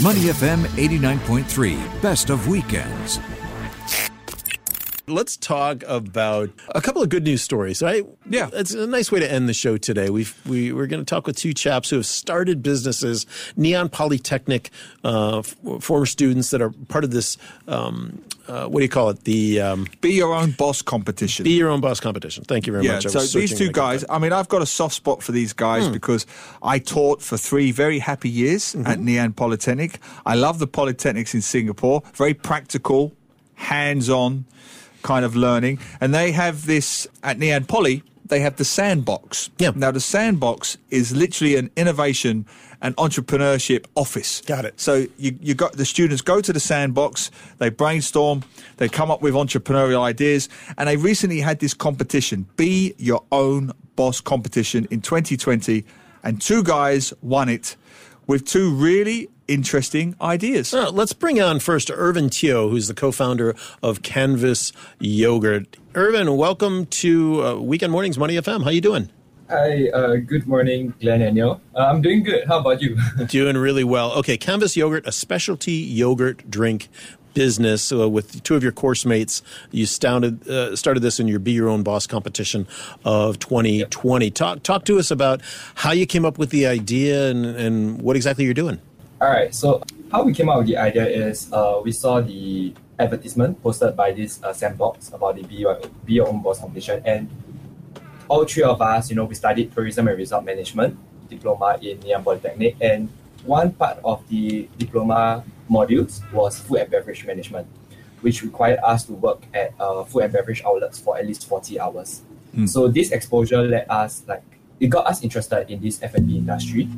Money FM 89.3, best of weekends. Let's talk about a couple of good news stories, right? Yeah. It's a nice way to end the show today. We've, we, we're going to talk with two chaps who have started businesses, Ngee Ann Polytechnic, uh, f- former students that are part of this, um, uh, what do you call it? The um, Be your own boss competition. Be Your Own Boss competition. Thank you very yeah, much. I so these two guys. I mean, I've got a soft spot for these guys Hmm. because I taught for three very happy years Mm-hmm. at Ngee Ann Polytechnic. I love the polytechnics in Singapore, very practical, hands on kind of learning. And they have this at Ngee Ann Poly, they have the sandbox. Yeah. Now, the sandbox is literally an innovation and entrepreneurship office. Got it. So you, you got the students go to the sandbox, they brainstorm, they come up with entrepreneurial ideas, and they recently had this competition, Be Your Own Boss competition in 2020, and two guys won it with two really interesting ideas. Uh, let's bring on first Irvin Teo, who's the co-founder of Canvas Yogurt. Irvin, welcome to uh, Weekend Mornings Money FM. How you doing? Hi, uh, good morning, Glenn and Neil. Uh, I'm doing good. How about you? Doing really well. Okay, Canvas Yogurt, a specialty yogurt drink business uh, with two of your course mates. You started uh, started this in your Be Your Own Boss competition of 2020. Talk talk to us about how you came up with the idea and, and what exactly you're doing. All right. So how we came up with the idea is uh, we saw the advertisement posted by this uh, sandbox about the Be Your, Be Your Own Boss competition, and all three of us, you know, we studied tourism and resort management diploma in Nanyang Polytechnic, and one part of the diploma modules was food and beverage management, which required us to work at uh, food and beverage outlets for at least 40 hours. So this exposure let us like it got us interested in this F&B industry,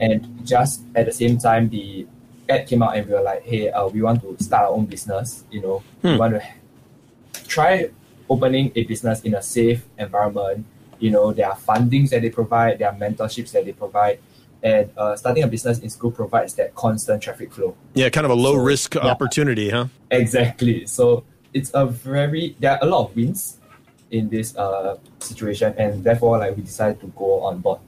and just at the same time the ad came out and we were like, hey, uh, we want to start our own business. You know, we want to try opening a business in a safe environment. You know, there are fundings that they provide, there are mentorships that they provide, and uh, starting a business in school provides that constant traffic flow. Yeah, kind of a low So, risk yeah. opportunity, huh? Exactly. So it's a very there are a lot of wins in this uh, situation, and therefore, like we decided to go on board.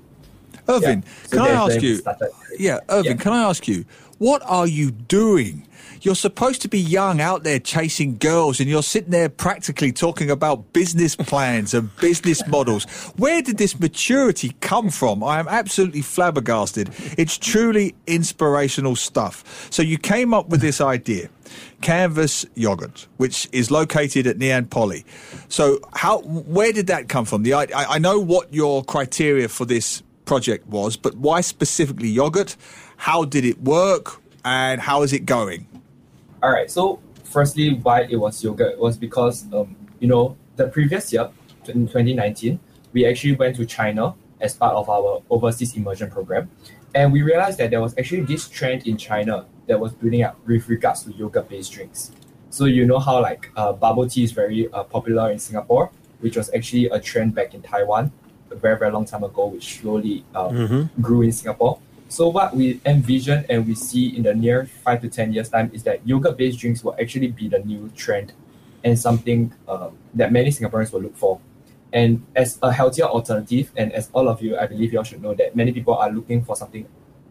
Irvin, Yeah. So can I ask you? started. Yeah, Irvin, Yeah. can I ask you, what are you doing? You're supposed to be young out there chasing girls, and you're sitting there practically talking about business plans and business models. Where did this maturity come from? I am absolutely flabbergasted. It's truly inspirational stuff. So, you came up with this idea. Canvas Yogurt, which is located at Ngee Ann Poly. So, how, where did that come from? The, I, I know what your criteria for this project was, but why specifically yogurt? How did it work, and how is it going? All right. So, firstly, why it was yogurt was because um, you know the previous year, in 2019, we actually went to China as part of our overseas immersion program, and we realized that there was actually this trend in China that was building up with regards to yogurt-based drinks. So you know how like uh, bubble tea is very uh, popular in Singapore, which was actually a trend back in Taiwan a very very long time ago, which slowly uh, grew in Singapore. So what we envision and we see in the near five to ten years time is that yogurt-based drinks will actually be the new trend, and something uh, that many Singaporeans will look for. And as a healthier alternative, and as all of you, I believe you all should know that many people are looking for something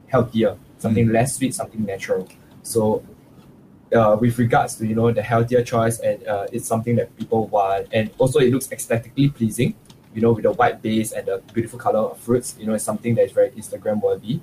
healthier, something less sweet, something natural. So uh, with regards to you know the healthier choice and uh, it's something that people want and also it looks aesthetically pleasing you know with the white base and the beautiful color of fruits you know it's something that is very instagram worthy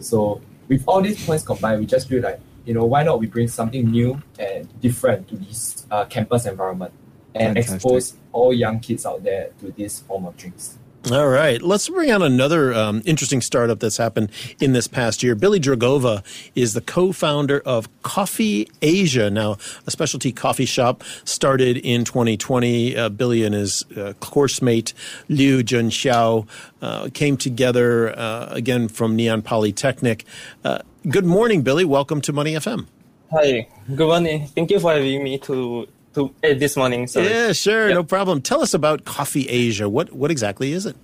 so with all these points combined we just feel like you know why not we bring something new and different to this uh, campus environment and Fantastic. expose all young kids out there to this form of drinks All right, let's bring on another um, interesting startup that's happened in this past year. Billy Dragova is the co-founder of Coffee Asia, now a specialty coffee shop started in 2020. Uh, Billy and his uh, course mate Liu Junxiao uh, came together uh, again from Ngee Ann Polytechnic. Uh, good morning, Billy. Welcome to Money FM. Hi, good morning. Thank you for having me to to eh, this morning. Sorry. Yeah, sure, Yeah. no problem. Tell us about Coffee Asia. What what exactly is it?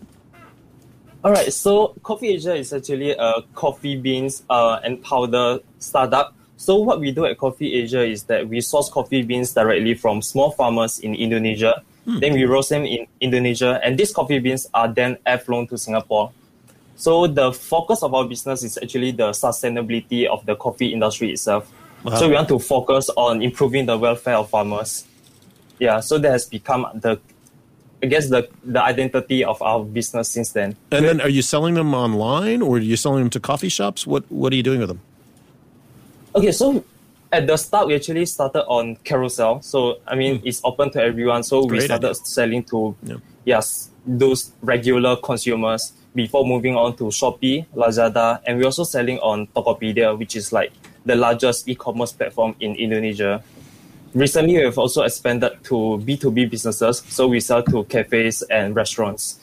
All right. So Coffee Asia is actually a coffee beans uh, and powder startup. So what we do at Coffee Asia is that we source coffee beans directly from small farmers in Indonesia. Then we roast them in Indonesia, and these coffee beans are then air flown to Singapore. So the focus of our business is actually the sustainability of the coffee industry itself. Wow. So we want to focus on improving the welfare of farmers. Yeah, so that has become the, I guess the the identity of our business since then. And then, are you selling them online, or are you selling them to coffee shops? What What are you doing with them? Okay, so at the start we actually started on Carousell. So I mean hmm. it's open to everyone. So we started idea. selling to Yeah. yes those regular consumers before moving on to Shopee, Lazada, and we're also selling on Tokopedia, which is like the largest e-commerce platform in Indonesia. Recently, we have also expanded to B2B businesses, so we sell to cafes and restaurants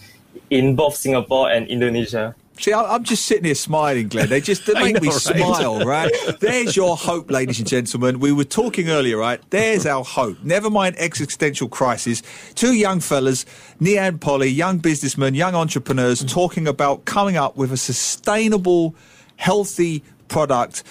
in both Singapore and Indonesia. See, I- I'm just sitting here smiling, Glenn. They just they I make me right? smile, right? There's your hope, ladies and gentlemen. We were talking earlier, right? There's our hope. Never mind existential crisis. Two young fellas, Ngee Ann Poly, young businessmen, young entrepreneurs, talking about coming up with a sustainable, healthy product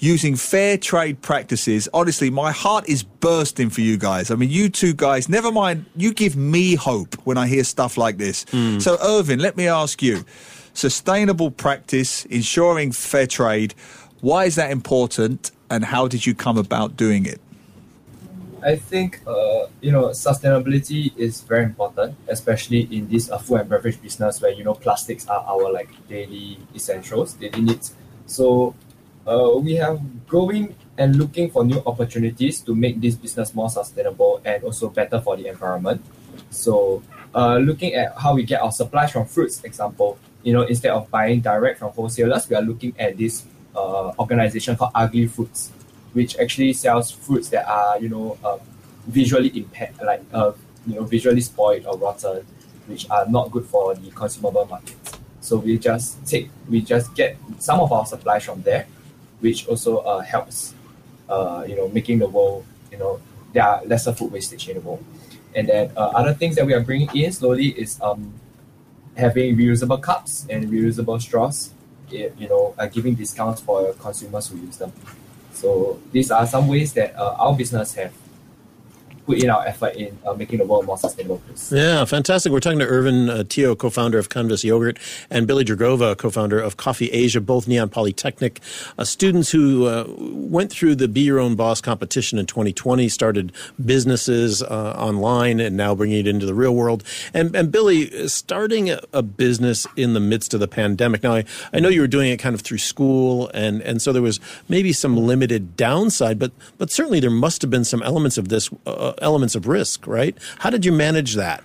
using fair trade practices. Honestly, my heart is bursting for you guys. I mean, you two guys, never mind, you give me hope when I hear stuff like this. So, Irvin, let me ask you sustainable practice, ensuring fair trade, why is that important and how did you come about doing it? I think uh, you know sustainability is very important, especially in this uh, food and beverage business where you know plastics are our like daily essentials, daily needs. So uh, we have growing and looking for new opportunities to make this business more sustainable and also better for the environment. So uh, looking at how we get our supplies from fruits, example, you know instead of buying direct from wholesalers, we are looking at this uh, organization called Ugly Fruits which actually sells fruits that are you know um, visually impaired, like uh, you know visually spoiled or rotten, which are not good for the consumable markets. So we just take we just get some of our supplies from there, which also uh, helps uh, you know making the world you know there are lesser food wastage in the world. And then uh, other things that we are bringing in slowly is um, having reusable cups and reusable straws. eh, You know, uh, giving discounts for consumers who use them. So these are some ways that uh, our business have put in our effort in uh, making the world more sustainable. Yeah, fantastic. We're talking to Irvin uh, Teo, co-founder of Canvas Yogurt, and Billy Dragova, co founder of Coffee Asia, both Ngee Ann Polytechnic uh, students who uh, went through the Be Your Own Boss competition in 2020, started businesses uh, online, and now bringing it into the real world. And, and Billy, starting a, a business in the midst of the pandemic. Now, I, I know you were doing it kind of through school, and, and so there was maybe some limited downside, but but certainly there must have been some elements of this, uh, elements of risk, right? How did you manage that?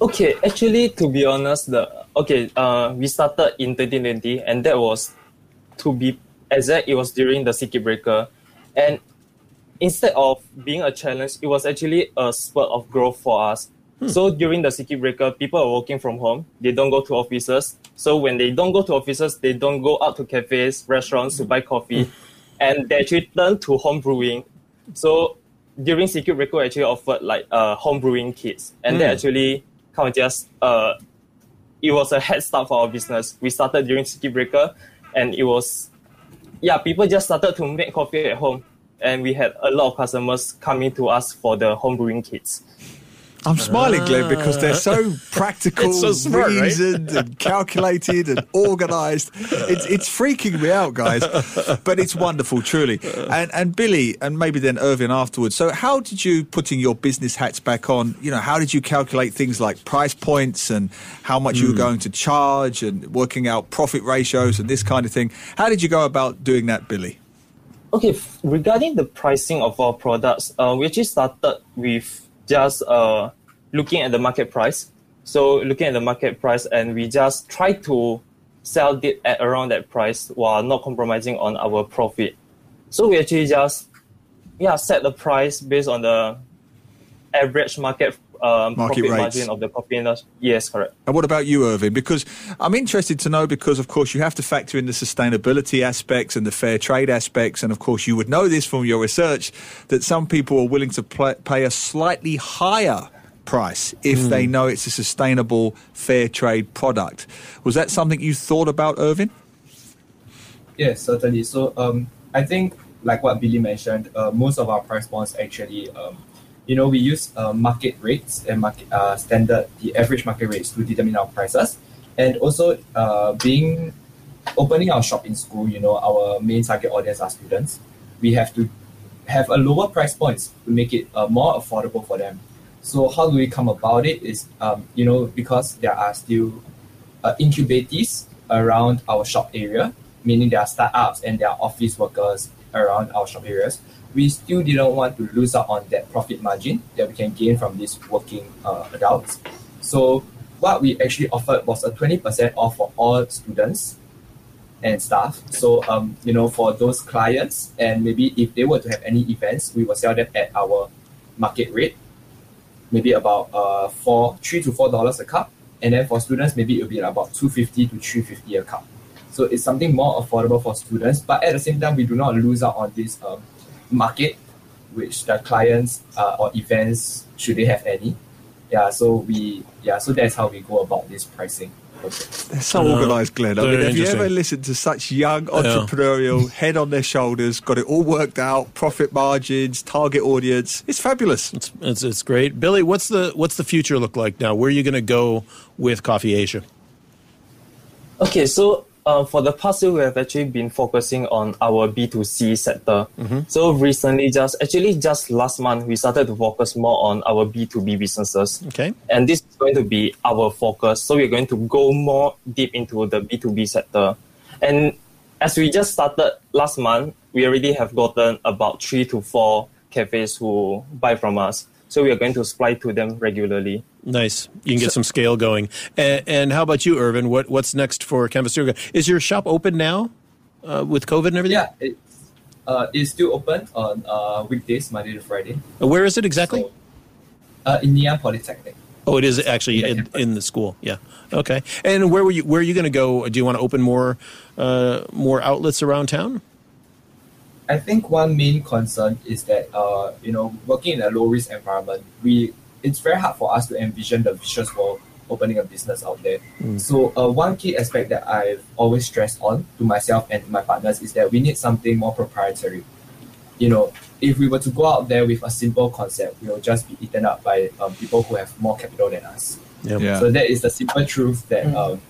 Okay, actually, to be honest, the okay, uh, we started in 2020, and that was to be exact. It was during the circuit breaker, and instead of being a challenge, it was actually a spurt of growth for us. So during the circuit breaker, people are working from home. They don't go to offices. So when they don't go to offices, they don't go out to cafes, restaurants to buy coffee, and they actually turn to home brewing. So during breaker, we actually offered like uh, home brewing kits, and they actually kind of just uh, it was a head start for our business. We started during circuit breaker, and it was yeah, people just started to make coffee at home, and we had a lot of customers coming to us for the home brewing kits. I'm smiling, Glenn, because they're so practical, so smart, right? reasoned, and calculated, and organised. It's it's freaking me out, guys. But it's wonderful, truly. And and Billy, and maybe then Irvin afterwards. So, how did you putting your business hats back on? You know, how did you calculate things like price points and how much you were going to charge, and working out profit ratios and this kind of thing? How did you go about doing that, Billy? Okay, f- regarding the pricing of our products, uh, we actually started with just uh, looking at the market price. So looking at the market price, and we just try to sell it at around that price while not compromising on our profit. So we actually just yeah set the price based on the average market um, Market profit rates. margin of the coffee industry. Yes, correct. And what about you, Irvin? Because I'm interested to know because, of course, you have to factor in the sustainability aspects and the fair trade aspects. And, of course, you would know this from your research that some people are willing to pl- pay a slightly higher price if they know it's a sustainable fair trade product. Was that something you thought about, Irvin? Yes, certainly. So um, I think like what Billy mentioned, uh, most of our price points actually, um, you know, we use uh, market rates and market uh, standard, the average market rates to determine our prices. And also, uh, being opening our shop in school, you know, our main target audience are students. We have to have a lower price points to make it uh, more affordable for them. So how do we come about it? Is um, you know because there are still uh, incubators around our shop area, meaning there are startups and there are office workers around our shop areas. We still didn't want to lose out on that profit margin that we can gain from these working uh, adults. So what we actually offered was a 20% off for all students and staff. So um, you know, for those clients, and maybe if they were to have any events, we will sell them at our market rate, maybe about uh four, three to four dollars a cup. And then for students, maybe it'll be about two fifty to three fifty a cup. So it's something more affordable for students, but at the same time, we do not lose out on this um, market, which the clients uh, or events, should they have any. Yeah, so we yeah, so that's how we go about this pricing. process. They're so organised, Glenn. I mean, have you ever listened to such young entrepreneurial, head on their shoulders, got it all worked out, profit margins, target audience? It's fabulous. It's, it's, it's great. Billy, what's the what's the future look like now? Where are you going to go with Coffee Asia? Okay, so uh, for the past year, we have actually been focusing on our B2C sector. So recently, just actually just last month, we started to focus more on our B2B businesses. Okay. And this is going to be our focus. So we're going to go more deep into the B2B sector. And as we just started last month, we already have gotten about three to four cafes who buy from us. So we are going to supply to them regularly. Nice. You can get some scale going. And, and how about you, Irvin? What what's next for Canvas Yogurt? Is your shop open now uh, with COVID and everything? Yeah, it's, uh, it's still open on uh, weekdays, Monday to Friday. Uh, Where is it exactly? So, uh, in Ngee Ann Polytechnic. oh, it is actually in, in the school. Yeah. Okay. And where were you? Where are you going to go? Do you want to open more uh, more outlets around town? I think one main concern is that uh, you know working in a low risk environment, we it's very hard for us to envision the vicious world opening a business out there. So uh, one key aspect that I've always stressed on to myself and to my partners is that we need something more proprietary. You know, if we were to go out there with a simple concept, we will just be eaten up by um, people who have more capital than us. Yeah. So that is the simple truth that um,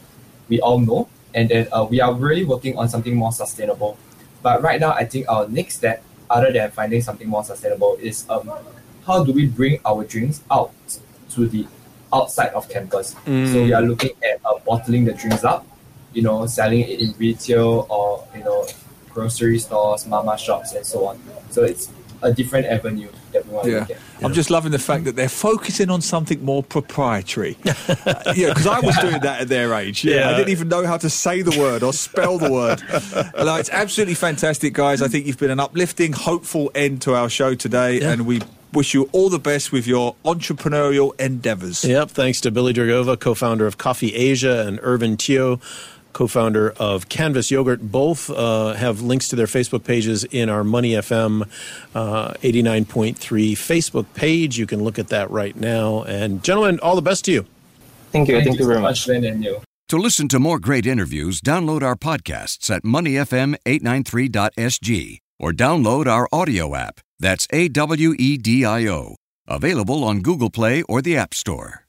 we all know, and then uh, we are really working on something more sustainable. But right now, I think our next step, other than finding something more sustainable, is um, how do we bring our drinks out to the outside of campus? So we are looking at uh, bottling the drinks up, you know, selling it in retail or you know, grocery stores, mama shops, and so on. So it's a different avenue that we want to Yeah. I'm just loving the fact that they're focusing on something more proprietary. Uh, yeah, because I was doing that at their age. Yeah, I didn't even know how to say the word or spell the word. no, it's absolutely fantastic, guys. I think you've been an uplifting, hopeful end to our show today, Yeah. and we wish you all the best with your entrepreneurial endeavors. Yep. Thanks to Billy Dragova, co-founder of Coffee Asia, and Irvin Teo, co-founder of Canvas Yogurt. Both uh, have links to their Facebook pages in our Money FM uh, 89.3 Facebook page. You can look at that right now. And gentlemen, all the best to you. Thank you. Thank, you so very much. Glenn and Neil. To listen to more great interviews, download our podcasts at moneyfm893.sg or download our audio app. That's A W E D I O. Available on Google Play or the App Store.